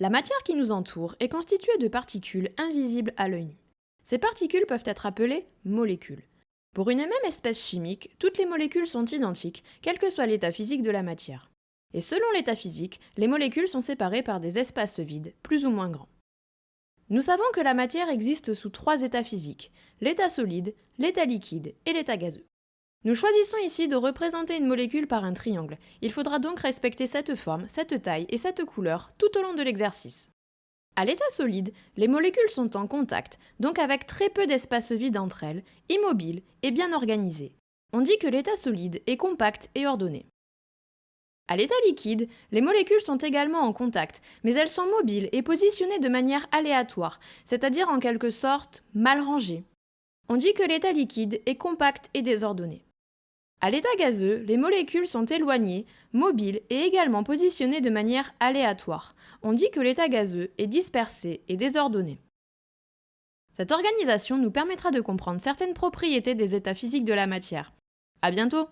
La matière qui nous entoure est constituée de particules invisibles à l'œil nu. Ces particules peuvent être appelées molécules. Pour une même espèce chimique, toutes les molécules sont identiques, quel que soit l'état physique de la matière. Et selon l'état physique, les molécules sont séparées par des espaces vides, plus ou moins grands. Nous savons que la matière existe sous trois états physiques, l'état solide, l'état liquide et l'état gazeux. Nous choisissons ici de représenter une molécule par un triangle. Il faudra donc respecter cette forme, cette taille et cette couleur tout au long de l'exercice. À l'état solide, les molécules sont en contact, donc avec très peu d'espace vide entre elles, immobiles et bien organisées. On dit que l'état solide est compact et ordonné. À l'état liquide, les molécules sont également en contact, mais elles sont mobiles et positionnées de manière aléatoire, c'est-à-dire en quelque sorte mal rangées. On dit que l'état liquide est compact et désordonné. À l'état gazeux, les molécules sont éloignées, mobiles et également positionnées de manière aléatoire. On dit que l'état gazeux est dispersé et désordonné. Cette organisation nous permettra de comprendre certaines propriétés des états physiques de la matière. À bientôt!